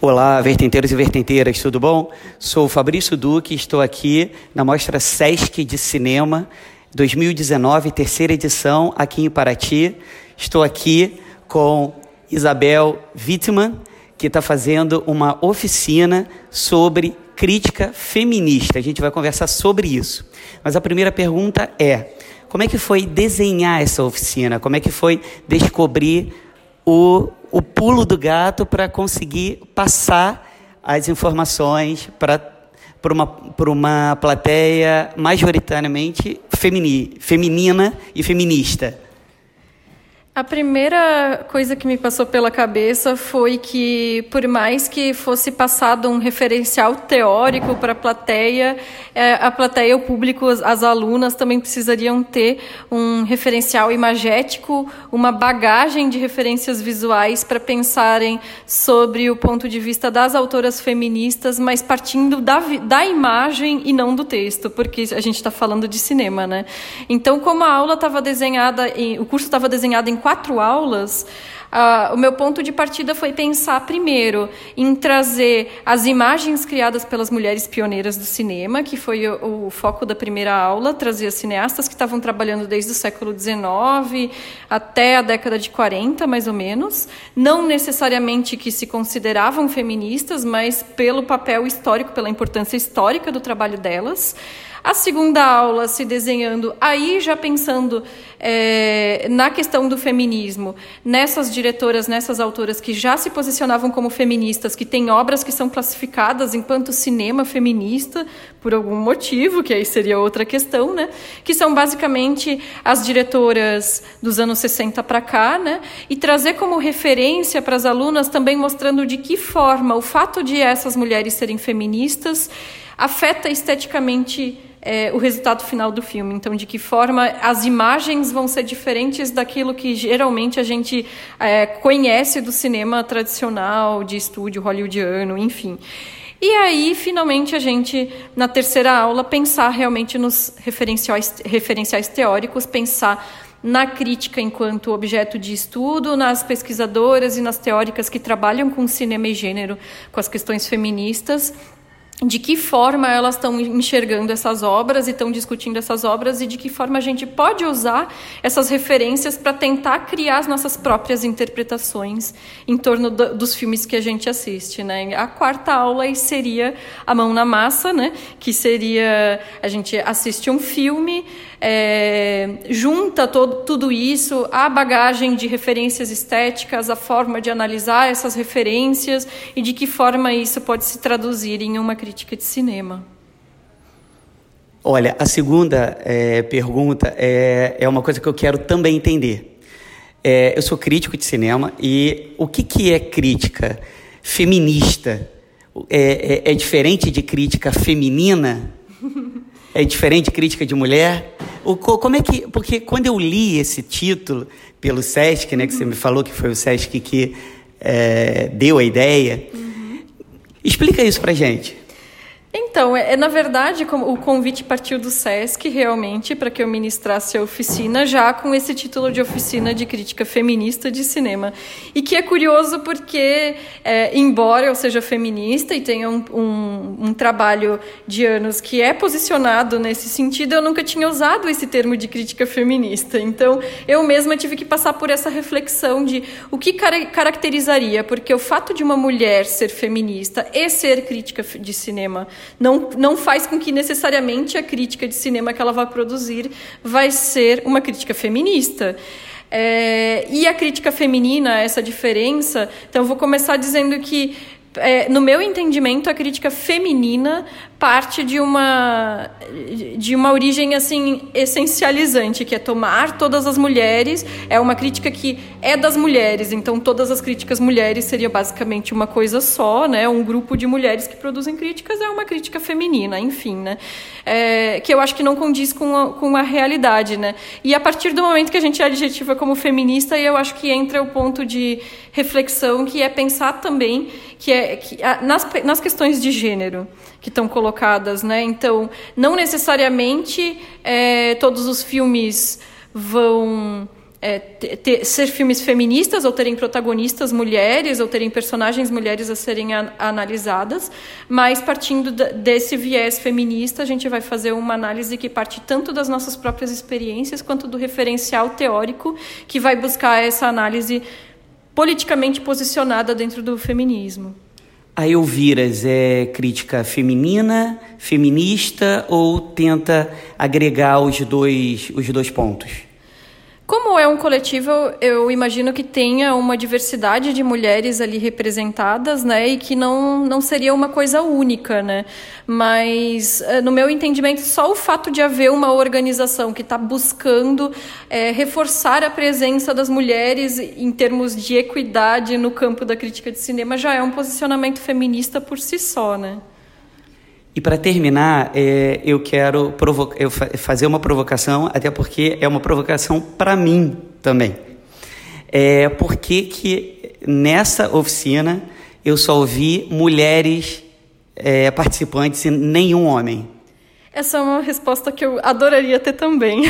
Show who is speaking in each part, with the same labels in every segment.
Speaker 1: Olá, vertenteiros e vertenteiras, tudo bom? Sou Fabrício Duque, estou aqui na Mostra Sesc de Cinema 2019, terceira edição, aqui em Paraty. Estou aqui com Isabel Wittmann, que está fazendo uma oficina sobre crítica feminista. A gente vai conversar sobre isso. Mas a primeira pergunta é: como é que foi desenhar essa oficina? Como é que foi descobrir o o pulo do gato para conseguir passar as informações para para uma, uma plateia majoritariamente femini, feminina e feminista.
Speaker 2: A primeira coisa que me passou pela cabeça foi que, por mais que fosse passado um referencial teórico para a plateia, é, a plateia, o público, as alunas também precisariam ter um referencial imagético, uma bagagem de referências visuais para pensarem sobre o ponto de vista das autoras feministas, mas partindo da, da imagem e não do texto, porque a gente está falando de cinema, né? Então, como a aula estava desenhada, em, o curso estava desenhado em quatro aulas, Uh, o meu ponto de partida foi pensar primeiro em trazer as imagens criadas pelas mulheres pioneiras do cinema, que foi o, o foco da primeira aula, trazer as cineastas que estavam trabalhando desde o século XIX até a década de 40, mais ou menos, não necessariamente que se consideravam feministas, mas pelo papel histórico, pela importância histórica do trabalho delas. A segunda aula se desenhando, aí já pensando é, na questão do feminismo, nessas diretoras, nessas autoras que já se posicionavam como feministas, que têm obras que são classificadas enquanto cinema feminista, por algum motivo, que aí seria outra questão, né? que são basicamente as diretoras dos anos 60 para cá, né? e trazer como referência para as alunas também mostrando de que forma o fato de essas mulheres serem feministas afeta esteticamente é, o resultado final do filme. Então, de que forma as imagens vão ser diferentes daquilo que geralmente a gente é, conhece do cinema tradicional, de estúdio hollywoodiano, enfim. E aí, finalmente, a gente, na terceira aula, pensar realmente nos referenciais, referenciais teóricos, pensar na crítica enquanto objeto de estudo, nas pesquisadoras e nas teóricas que trabalham com cinema e gênero, com as questões feministas, de que forma elas estão enxergando essas obras e estão discutindo essas obras e de que forma a gente pode usar essas referências para tentar criar as nossas próprias interpretações em torno do, dos filmes que a gente assiste, né? A quarta aula seria a mão na massa, né? Que seria a gente assiste um filme é, junta todo, tudo isso, a bagagem de referências estéticas, a forma de analisar essas referências e de que forma isso pode se traduzir em uma crítica de cinema.
Speaker 1: Olha, a segunda é, pergunta é, é uma coisa que eu quero também entender. É, eu sou crítico de cinema e o que, que é crítica feminista? É, é, é diferente de crítica feminina? É diferente de crítica de mulher? O, como é que. Porque quando eu li esse título pelo SESC, né, que você me falou que foi o SESC que é, deu a ideia, uhum. explica isso pra gente.
Speaker 2: Então, é, é, na verdade, o convite partiu do SESC realmente para que eu ministrasse a oficina, já com esse título de oficina de crítica feminista de cinema. E que é curioso porque, é, embora eu seja feminista e tenha um, um, um, trabalho de anos que é posicionado nesse sentido, eu nunca tinha usado esse termo de crítica feminista. Então, eu mesma tive que passar por essa reflexão de o que car caracterizaria, porque o fato de uma mulher ser feminista e ser crítica de cinema não, não faz com que necessariamente a crítica de cinema que ela vai produzir vai ser uma crítica feminista. É, e a crítica feminina, essa diferença, então eu vou começar dizendo que é, no meu entendimento, a crítica feminina parte de uma de uma origem assim essencializante, que é tomar todas as mulheres, é uma crítica que é das mulheres, então todas as críticas mulheres seria basicamente uma coisa só, né? Um grupo de mulheres que produzem críticas é uma crítica feminina, enfim, né? É, que eu acho que não condiz com a, com a realidade, né? E a partir do momento que a gente adjetiva como feminista, eu acho que entra o ponto de reflexão que é pensar também que é que, nas, nas questões de gênero que estão colocadas, né? Então, não necessariamente é, todos os filmes vão é, ter, ser filmes feministas ou terem protagonistas mulheres ou terem personagens mulheres a serem a, analisadas, mas partindo desse viés feminista, a gente vai fazer uma análise que parte tanto das nossas próprias experiências quanto do referencial teórico que vai buscar essa análise politicamente posicionada dentro do feminismo.
Speaker 1: A Elviras é crítica feminina, feminista ou tenta agregar os dois, os dois pontos?
Speaker 2: Como é um coletivo, eu imagino que tenha uma diversidade de mulheres ali representadas, né, e que não, não seria uma coisa única, né. Mas, eh, no meu entendimento, só o fato de haver uma organização que está buscando é, reforçar a presença das mulheres em termos de equidade no campo da crítica de cinema já é um posicionamento feminista por si só, né.
Speaker 1: E para terminar, é, eu quero eu fa fazer uma provocação, até porque é uma provocação para mim também. É, por que, que nessa oficina eu só ouvi mulheres é, participantes e nenhum homem?
Speaker 2: Essa é uma resposta que eu adoraria ter também.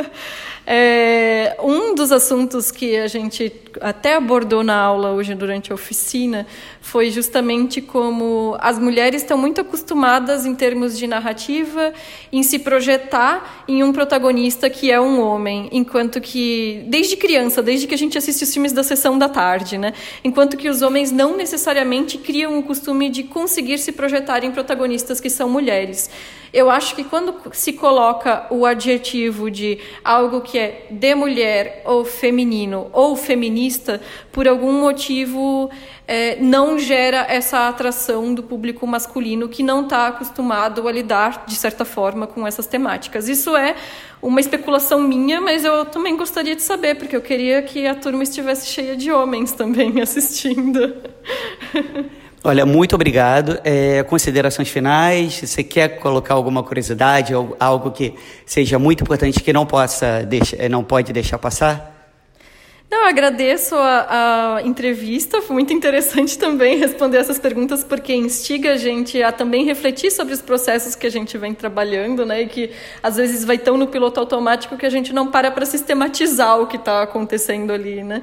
Speaker 2: É, um dos assuntos que a gente até abordou na aula hoje durante a oficina foi justamente como as mulheres estão muito acostumadas em termos de narrativa em se projetar em um protagonista que é um homem, enquanto que desde criança, desde que a gente assiste os filmes da sessão da tarde, né? Enquanto que os homens não necessariamente criam o costume de conseguir se projetar em protagonistas que são mulheres. Eu acho que quando se coloca o adjetivo de algo que é de mulher ou feminino ou feminista, por algum motivo é, não gera essa atração do público masculino que não está acostumado a lidar, de certa forma, com essas temáticas. Isso é uma especulação minha, mas eu também gostaria de saber, porque eu queria que a turma estivesse cheia de homens também assistindo.
Speaker 1: Olha, muito obrigado. É, considerações finais? Você quer colocar alguma curiosidade, algo que seja muito importante que não possa deixar, não pode deixar passar?
Speaker 2: Não, agradeço a, a, entrevista, foi muito interessante também responder essas perguntas, porque instiga a gente a também refletir sobre os processos que a gente vem trabalhando, né, e que às vezes vai tão no piloto automático que a gente não para para sistematizar o que está acontecendo ali, né.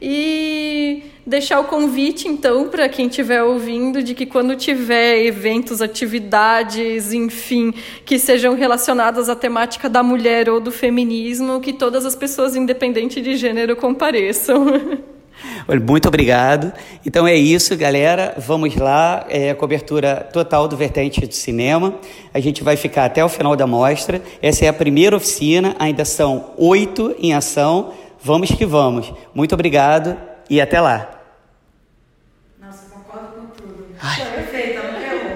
Speaker 2: E deixar o convite, então, para quem estiver ouvindo, de que quando tiver eventos, atividades, enfim, que sejam relacionadas à temática da mulher ou do feminismo, que todas as pessoas, independente de gênero, compareçam.
Speaker 1: Muito obrigado. Então é isso, galera. Vamos lá. É a cobertura total do Vertente de Cinema. A gente vai ficar até o final da mostra. Essa é a primeira oficina, ainda são oito em ação. Vamos que vamos. Muito obrigado e até lá.